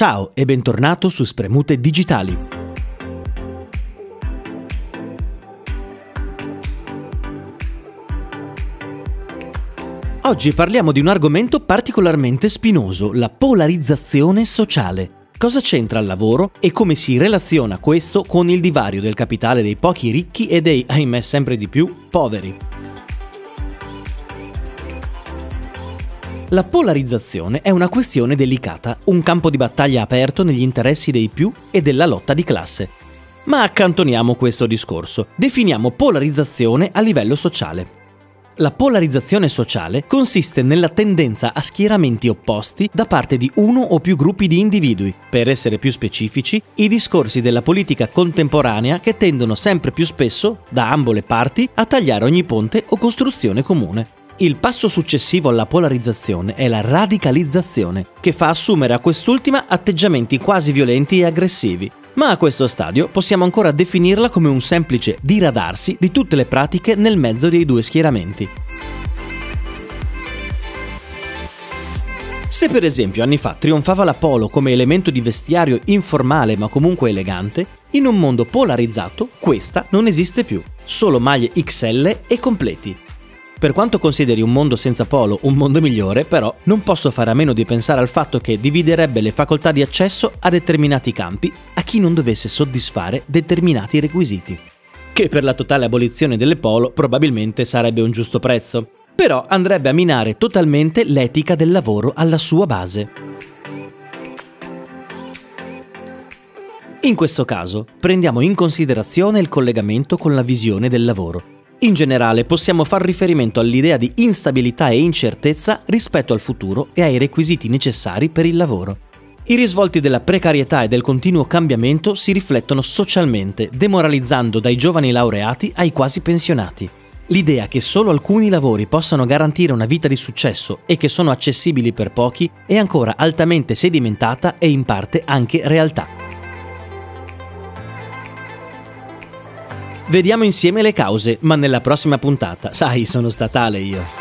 Ciao e bentornato su Spremute Digitali. Oggi parliamo di un argomento particolarmente spinoso, la polarizzazione sociale. Cosa c'entra il lavoro e come si relaziona questo con il divario del capitale dei pochi ricchi e dei, ahimè sempre di più, poveri? La polarizzazione è una questione delicata, un campo di battaglia aperto negli interessi dei più e della lotta di classe. Ma accantoniamo questo discorso. Definiamo polarizzazione a livello sociale. La polarizzazione sociale consiste nella tendenza a schieramenti opposti da parte di uno o più gruppi di individui. Per essere più specifici, i discorsi della politica contemporanea che tendono sempre più spesso, da ambo le parti, a tagliare ogni ponte o costruzione comune. Il passo successivo alla polarizzazione è la radicalizzazione, che fa assumere a quest'ultima atteggiamenti quasi violenti e aggressivi. Ma a questo stadio possiamo ancora definirla come un semplice diradarsi di tutte le pratiche nel mezzo dei due schieramenti. Se per esempio anni fa trionfava la polo come elemento di vestiario informale ma comunque elegante, in un mondo polarizzato questa non esiste più, solo maglie XL e completi, per quanto consideri un mondo senza polo un mondo migliore, però, non posso fare a meno di pensare al fatto che dividerebbe le facoltà di accesso a determinati campi a chi non dovesse soddisfare determinati requisiti. Che per la totale abolizione delle polo probabilmente sarebbe un giusto prezzo, però andrebbe a minare totalmente l'etica del lavoro alla sua base. In questo caso prendiamo in considerazione il collegamento con la visione del lavoro in generale possiamo far riferimento all'idea di instabilità e incertezza rispetto al futuro e ai requisiti necessari per il lavoro. I risvolti della precarietà e del continuo cambiamento si riflettono socialmente, demoralizzando dai giovani laureati ai quasi pensionati. L'idea che solo alcuni lavori possano garantire una vita di successo e che sono accessibili per pochi è ancora altamente sedimentata e in parte anche realtà. Vediamo insieme le cause, ma nella prossima puntata. Sai, sono statale io.